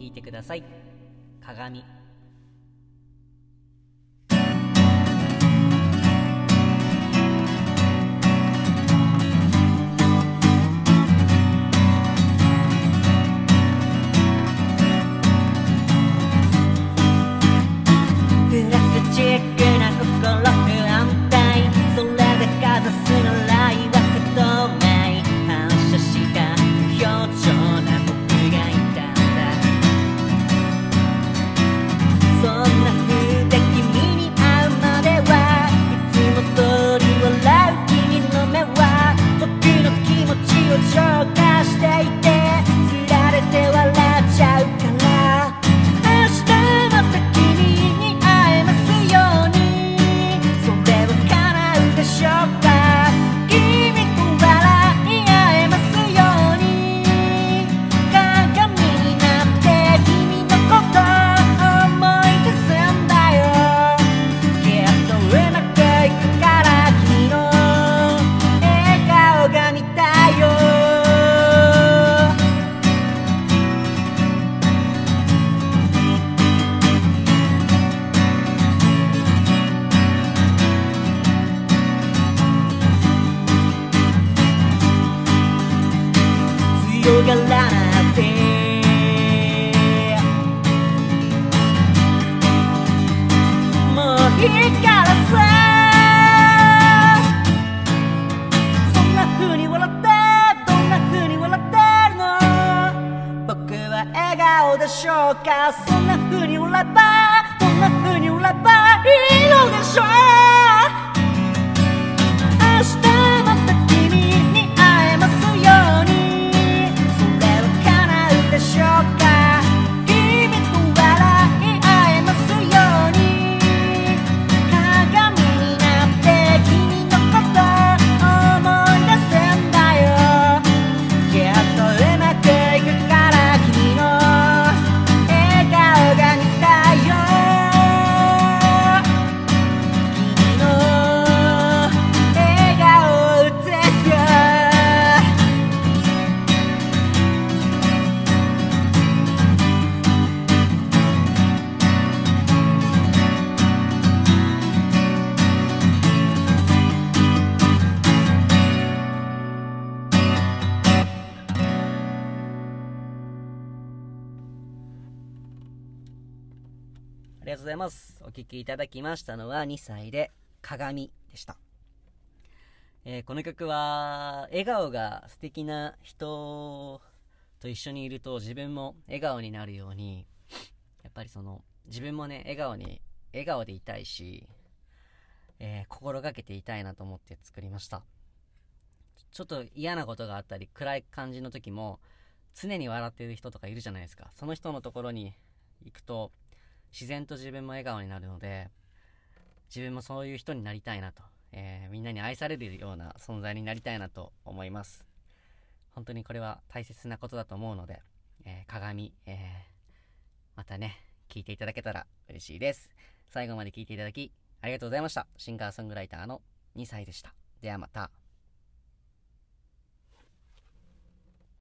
聞いてください。鏡。がらなくて。もういいからさ。そんな風に笑ってどんな風に笑ってるの？僕は笑顔でしょうか？そんな風に笑えばどんな風に笑えばいい？ありがとうございます。お聴きいただきましたのは2歳で鏡でした。えーこの曲は、笑顔が素敵な人と一緒にいると自分も笑顔になるように、やっぱりその、自分もね、笑顔に、笑顔でいたいし、えー心がけていたいなと思って作りました。ちょっと嫌なことがあったり、暗い感じの時も、常に笑ってる人とかいるじゃないですか。その人のところに行くと、自然と自分も笑顔になるので、自分もそういう人になりたいなと、えーみんなに愛されるような存在になりたいなと思います。本当にこれは大切なことだと思うので、えー鏡、えーまたね、聞いていただけたら嬉しいです。最後まで聞いていただき、ありがとうございました。シンガーソングライターの2歳でした。ではまた。